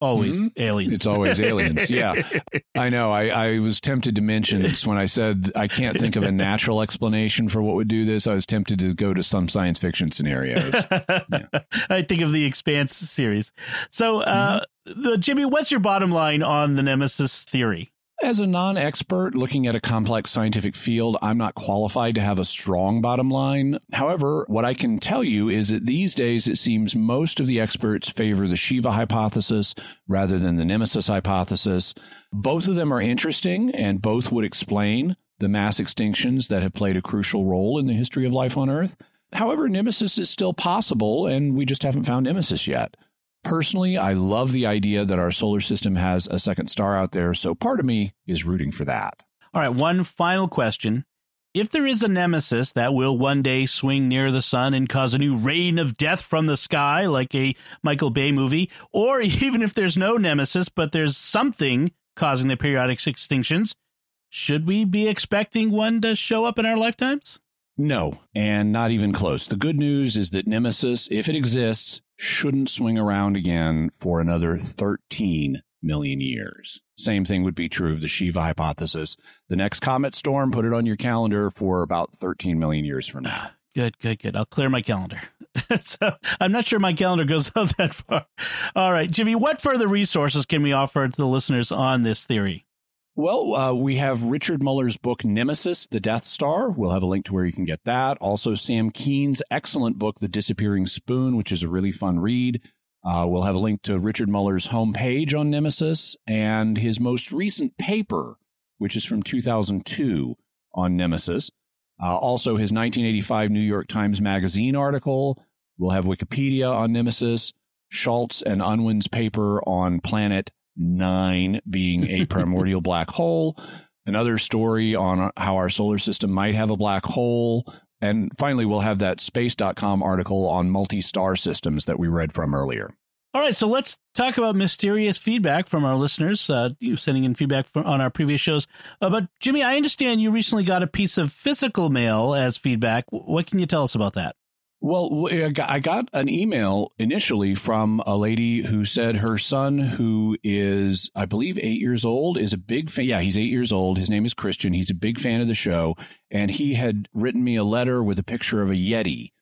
always mm-hmm. aliens. It's always aliens. Yeah, <laughs> I know. I, I was tempted to mention this when I said I can't think of a natural explanation for what would do this. I was tempted to go to some science fiction scenarios. Yeah. <laughs> I think of the Expanse series. So, uh, mm-hmm. the Jimmy, what's your bottom line on the Nemesis theory? As a non expert looking at a complex scientific field, I'm not qualified to have a strong bottom line. However, what I can tell you is that these days it seems most of the experts favor the Shiva hypothesis rather than the Nemesis hypothesis. Both of them are interesting and both would explain the mass extinctions that have played a crucial role in the history of life on Earth. However, Nemesis is still possible, and we just haven't found Nemesis yet. Personally, I love the idea that our solar system has a second star out there, so part of me is rooting for that. All right, one final question. If there is a nemesis that will one day swing near the sun and cause a new rain of death from the sky, like a Michael Bay movie, or <laughs> even if there's no nemesis, but there's something causing the periodic extinctions, should we be expecting one to show up in our lifetimes? No, and not even close. The good news is that Nemesis, if it exists, shouldn't swing around again for another 13 million years. Same thing would be true of the Shiva hypothesis. The next comet storm, put it on your calendar for about 13 million years from now. <sighs> Good, good, good. I'll clear my calendar. <laughs> so I'm not sure my calendar goes <laughs> out that far. All right, Jimmy, what further resources can we offer to the listeners on this theory? Well, uh, we have Richard Muller's book, Nemesis, The Death Star. We'll have a link to where you can get that. Also, Sam Kean's excellent book, The Disappearing Spoon, which is a really fun read. Uh, we'll have a link to Richard Muller's homepage on Nemesis and his most recent paper, which is from 2002 on Nemesis. Uh, also, his 1985 New York Times Magazine article. We'll have Wikipedia on Nemesis, Scholtz and Unwin's paper on Planet nine being a <laughs> primordial black hole, another story on how our solar system might have a black hole. And finally, we'll have that space.com article on multi star systems that we read from earlier. All right, so let's talk about mysterious feedback from our listeners. Uh, you sending in feedback from, on our previous shows. Uh, but Jimmy, I understand you recently got a piece of physical mail as feedback. What can you tell us about that? Well, I got an email initially from a lady who said her son, who is, I believe, eight years old, is a big fan. Yeah, he's eight years old. His name is Christian. He's a big fan of the show. And he had written me a letter with a picture of a Yeti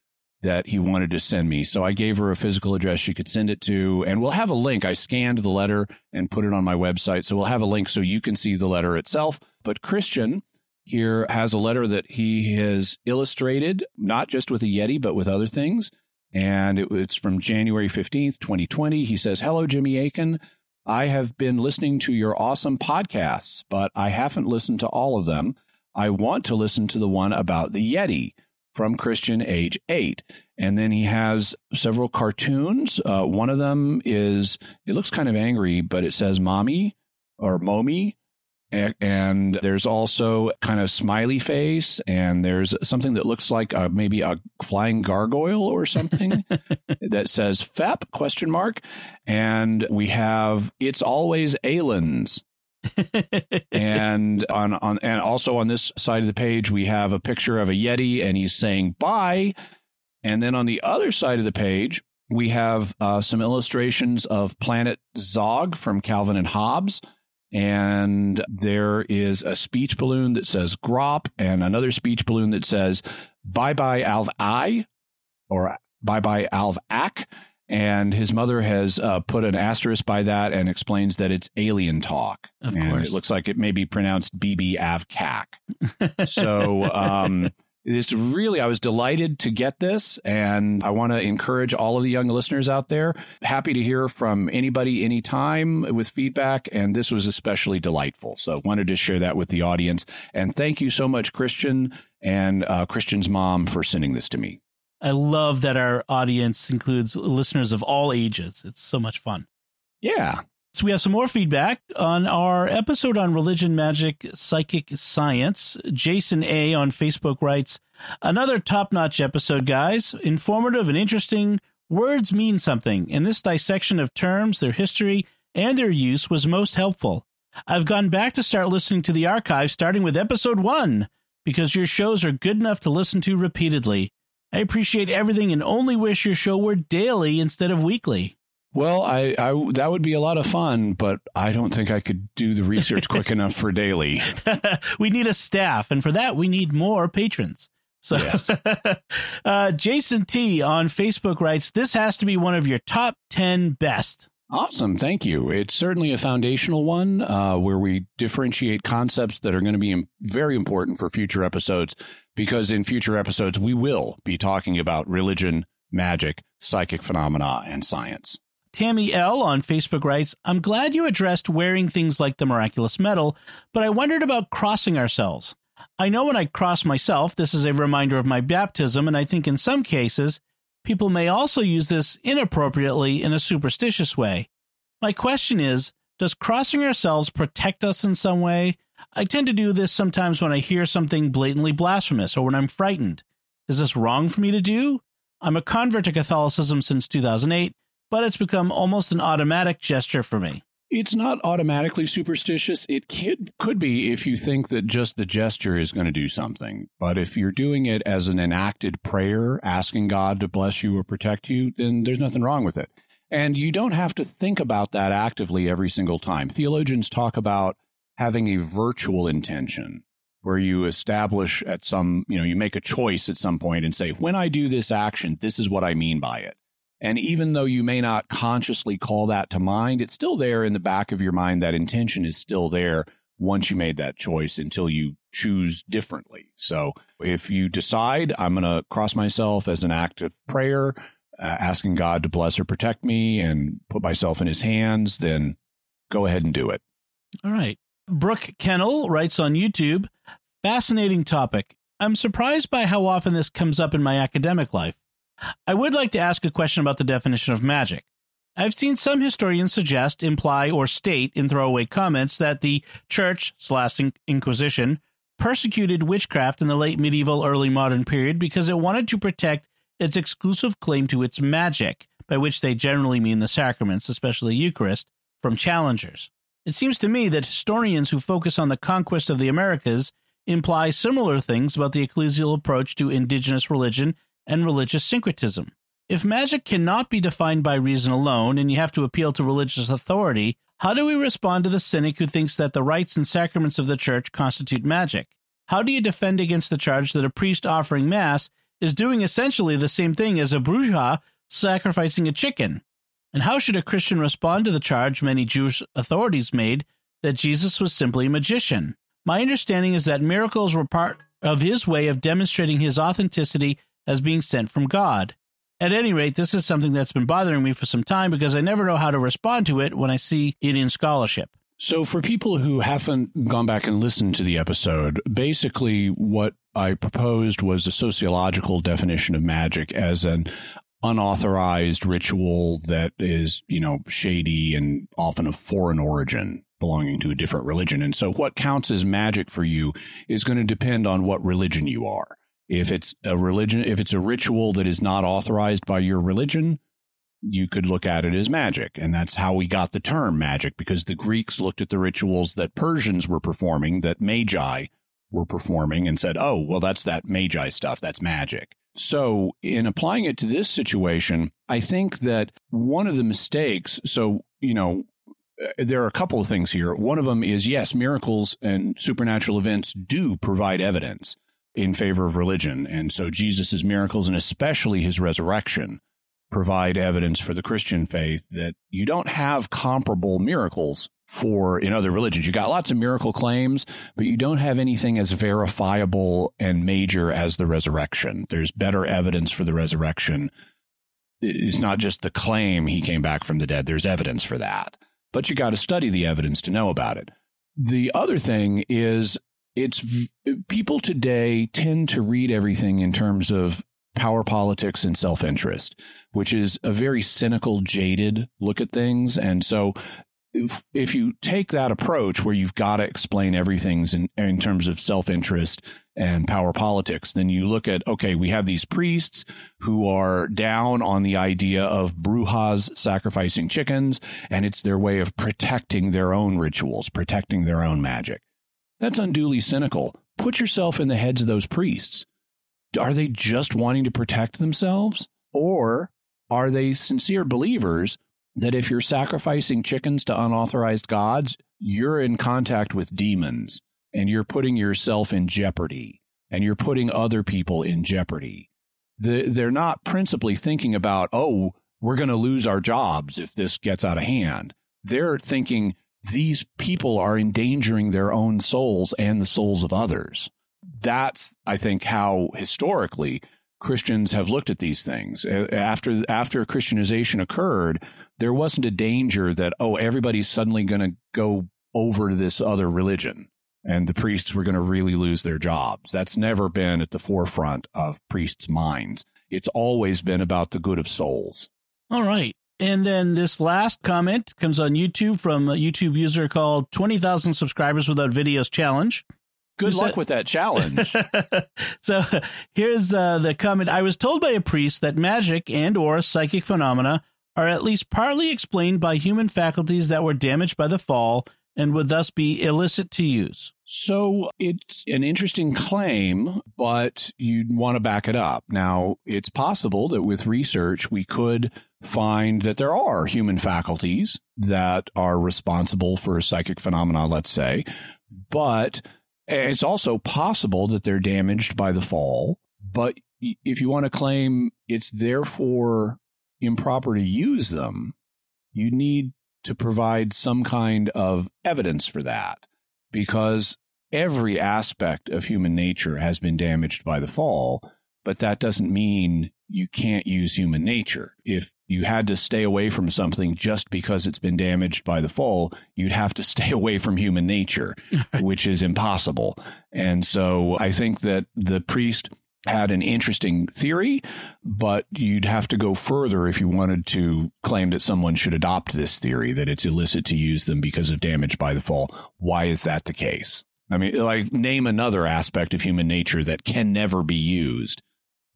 that he wanted to send me. So I gave her a physical address she could send it to. And we'll have a link. I scanned the letter and put it on my website. So we'll have a link so you can see the letter itself. But Christian, here has a letter that he has illustrated, not just with a Yeti, but with other things. And it, it's from January 15th, 2020. He says, Hello, Jimmy Akin. I have been listening to your awesome podcasts, but I haven't listened to all of them. I want to listen to the one about the Yeti from Christian, age eight. And then he has several cartoons. Uh, one of them is, it looks kind of angry, but it says mommy or mommy and there's also kind of smiley face and there's something that looks like a, maybe a flying gargoyle or something <laughs> that says fep question mark. And we have it's always aliens. And on on and also on this side of the page we have a picture of a yeti and he's saying bye. And then on the other side of the page we have uh, some illustrations of planet zog from calvin and hobbes and there is a speech balloon that says Grop and another speech balloon that says Bye Bye Alv I or Bye Bye Alv Ak. And his mother has uh, put an asterisk by that and explains that it's alien talk. Of and course. It looks like it may be pronounced BB Av <laughs> so um, it's really, I was delighted to get this, and I want to encourage all of the young listeners out there. Happy to hear from anybody anytime with feedback, and this was especially delightful. So, wanted to share that with the audience. And thank you so much, Christian and uh, Christian's mom, for sending this to me. I love that our audience includes listeners of all ages. It's so much fun. Yeah. So we have some more feedback on our episode on religion, magic, psychic science. Jason A on Facebook writes, another top-notch episode, guys. Informative and interesting. Words mean something, and this dissection of terms, their history, and their use was most helpful. I've gone back to start listening to the archive, starting with episode one, because your shows are good enough to listen to repeatedly. I appreciate everything and only wish your show were daily instead of weekly. Well, I, I that would be a lot of fun, but I don't think I could do the research quick <laughs> enough for daily. <laughs> we need a staff, and for that, we need more patrons. So, yes. <laughs> uh, Jason T on Facebook writes, "This has to be one of your top ten best." Awesome, thank you. It's certainly a foundational one uh, where we differentiate concepts that are going to be very important for future episodes. Because in future episodes, we will be talking about religion, magic, psychic phenomena, and science. Tammy L on Facebook writes, I'm glad you addressed wearing things like the miraculous medal, but I wondered about crossing ourselves. I know when I cross myself, this is a reminder of my baptism, and I think in some cases, people may also use this inappropriately in a superstitious way. My question is Does crossing ourselves protect us in some way? I tend to do this sometimes when I hear something blatantly blasphemous or when I'm frightened. Is this wrong for me to do? I'm a convert to Catholicism since 2008, but it's become almost an automatic gesture for me. It's not automatically superstitious. It could, could be if you think that just the gesture is going to do something. But if you're doing it as an enacted prayer, asking God to bless you or protect you, then there's nothing wrong with it. And you don't have to think about that actively every single time. Theologians talk about having a virtual intention where you establish at some, you know, you make a choice at some point and say, when I do this action, this is what I mean by it. And even though you may not consciously call that to mind, it's still there in the back of your mind. That intention is still there once you made that choice until you choose differently. So if you decide I'm going to cross myself as an act of prayer, uh, asking God to bless or protect me and put myself in his hands, then go ahead and do it. All right. Brooke Kennel writes on YouTube Fascinating topic. I'm surprised by how often this comes up in my academic life. I would like to ask a question about the definition of magic. I've seen some historians suggest, imply, or state in throwaway comments that the Church slash Inquisition persecuted witchcraft in the late medieval, early modern period because it wanted to protect its exclusive claim to its magic, by which they generally mean the sacraments, especially Eucharist, from challengers. It seems to me that historians who focus on the conquest of the Americas imply similar things about the ecclesial approach to indigenous religion and religious syncretism. If magic cannot be defined by reason alone and you have to appeal to religious authority, how do we respond to the cynic who thinks that the rites and sacraments of the church constitute magic? How do you defend against the charge that a priest offering mass is doing essentially the same thing as a bruja sacrificing a chicken? And how should a Christian respond to the charge many Jewish authorities made that Jesus was simply a magician? My understanding is that miracles were part of his way of demonstrating his authenticity as being sent from God. At any rate, this is something that's been bothering me for some time because I never know how to respond to it when I see it in scholarship. So, for people who haven't gone back and listened to the episode, basically what I proposed was a sociological definition of magic as an unauthorized ritual that is, you know, shady and often of foreign origin belonging to a different religion. And so, what counts as magic for you is going to depend on what religion you are. If it's a religion, if it's a ritual that is not authorized by your religion, you could look at it as magic. And that's how we got the term magic, because the Greeks looked at the rituals that Persians were performing, that magi were performing, and said, oh, well, that's that magi stuff. That's magic. So, in applying it to this situation, I think that one of the mistakes, so, you know, uh, there are a couple of things here. One of them is yes, miracles and supernatural events do provide evidence in favor of religion. And so Jesus' miracles and especially his resurrection provide evidence for the Christian faith that you don't have comparable miracles for in other religions. You got lots of miracle claims, but you don't have anything as verifiable and major as the resurrection. There's better evidence for the resurrection. It's not just the claim he came back from the dead, there's evidence for that. But you got to study the evidence to know about it. The other thing is it's people today tend to read everything in terms of power politics and self interest, which is a very cynical, jaded look at things. And so if, if you take that approach where you've got to explain everything in, in terms of self interest and power politics, then you look at okay, we have these priests who are down on the idea of brujas sacrificing chickens, and it's their way of protecting their own rituals, protecting their own magic. That's unduly cynical. Put yourself in the heads of those priests. Are they just wanting to protect themselves? Or are they sincere believers that if you're sacrificing chickens to unauthorized gods, you're in contact with demons and you're putting yourself in jeopardy and you're putting other people in jeopardy. The, they're not principally thinking about, oh, we're going to lose our jobs if this gets out of hand. They're thinking these people are endangering their own souls and the souls of others. That's, I think, how historically Christians have looked at these things. After after Christianization occurred, there wasn't a danger that oh everybody's suddenly going to go over to this other religion and the priests were going to really lose their jobs. That's never been at the forefront of priests' minds. It's always been about the good of souls. All right. And then this last comment comes on YouTube from a YouTube user called 20,000 Subscribers Without Videos Challenge. Good luck with that challenge. <laughs> so here's uh, the comment. I was told by a priest that magic and or psychic phenomena are at least partly explained by human faculties that were damaged by the fall and would thus be illicit to use. So it's an interesting claim, but you'd want to back it up. Now, it's possible that with research, we could find that there are human faculties that are responsible for psychic phenomena, let's say, but it's also possible that they're damaged by the fall. But if you want to claim it's therefore improper to use them, you need to provide some kind of evidence for that because every aspect of human nature has been damaged by the fall, but that doesn't mean you can't use human nature. If you had to stay away from something just because it's been damaged by the fall, you'd have to <laughs> stay away from human nature, <laughs> which is impossible. And so I think that the priest had an interesting theory, but you'd have to go further if you wanted to claim that someone should adopt this theory that it's illicit to use them because of damage by the fall. Why is that the case? I mean, like, name another aspect of human nature that can never be used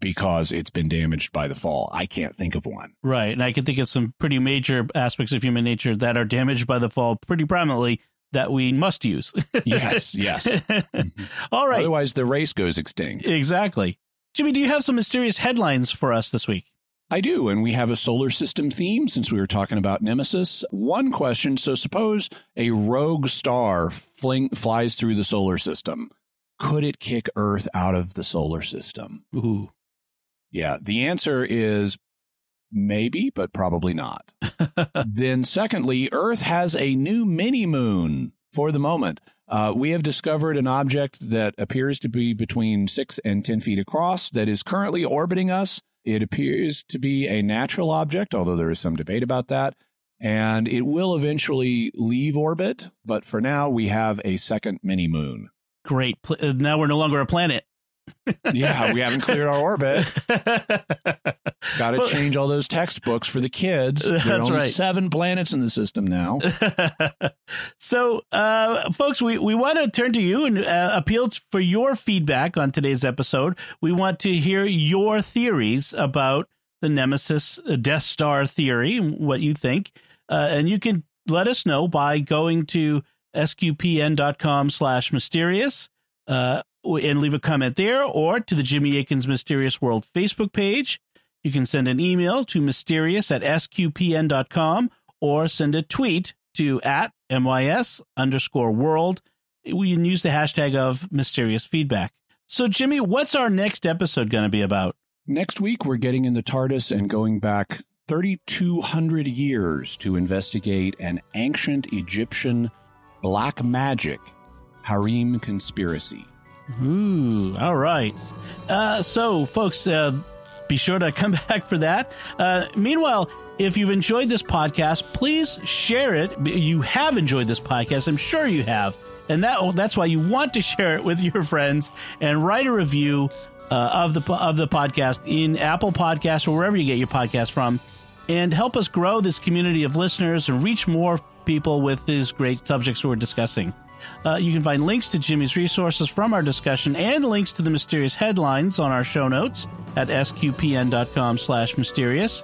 because it's been damaged by the fall. I can't think of one. Right. And I can think of some pretty major aspects of human nature that are damaged by the fall pretty prominently that we must use. <laughs> yes, yes. Mm-hmm. All right. Otherwise, the race goes extinct. Exactly. Jimmy, do you have some mysterious headlines for us this week? I do, and we have a solar system theme since we were talking about Nemesis. One question so, suppose a rogue star fling, flies through the solar system. Could it kick Earth out of the solar system? Ooh. Yeah, the answer is maybe, but probably not. <laughs> then, secondly, Earth has a new mini moon for the moment. Uh, we have discovered an object that appears to be between six and 10 feet across that is currently orbiting us. It appears to be a natural object, although there is some debate about that. And it will eventually leave orbit, but for now, we have a second mini moon. Great. Uh, now we're no longer a planet yeah, we haven't cleared our orbit. <laughs> Got to change all those textbooks for the kids. <laughs> There that's right. Seven planets in the system now. <laughs> so, uh, folks, we, we want to turn to you and uh, appeal for your feedback on today's episode. We want to hear your theories about the Nemesis uh, Death Star theory, what you think. Uh, and you can let us know by going to sqpn.com slash mysterious. Uh, and leave a comment there or to the Jimmy Akin's Mysterious World Facebook page. You can send an email to mysterious at sqpn.com or send a tweet to at mys underscore world. We can use the hashtag of mysterious feedback. So, Jimmy, what's our next episode going to be about? Next week, we're getting in the TARDIS and going back 3,200 years to investigate an ancient Egyptian black magic harem conspiracy. Ooh, all right. Uh, so, folks, uh, be sure to <laughs> come back for that. Uh, meanwhile, if you've enjoyed this podcast, please share it. You have enjoyed this podcast, I'm sure you have, and that that's why you want to <laughs> share it with your friends and write a review uh, of the of the podcast in Apple Podcasts or wherever you get your podcast from, and help us grow this community of listeners and reach more people with these great subjects we're discussing. Uh, you can find links to Jimmy's resources from our discussion and links to the mysterious headlines on our show notes at sqpn.com slash mysterious.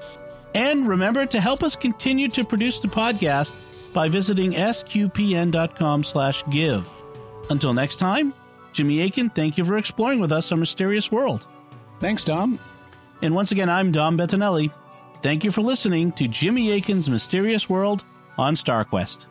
And remember to help us continue to produce the podcast by visiting sqpn.com slash give. Until next time, Jimmy Akin, thank you for exploring with us our mysterious world. Thanks, Dom. And once again, I'm Dom Bettinelli. Thank you for listening to Jimmy Akin's Mysterious World on StarQuest.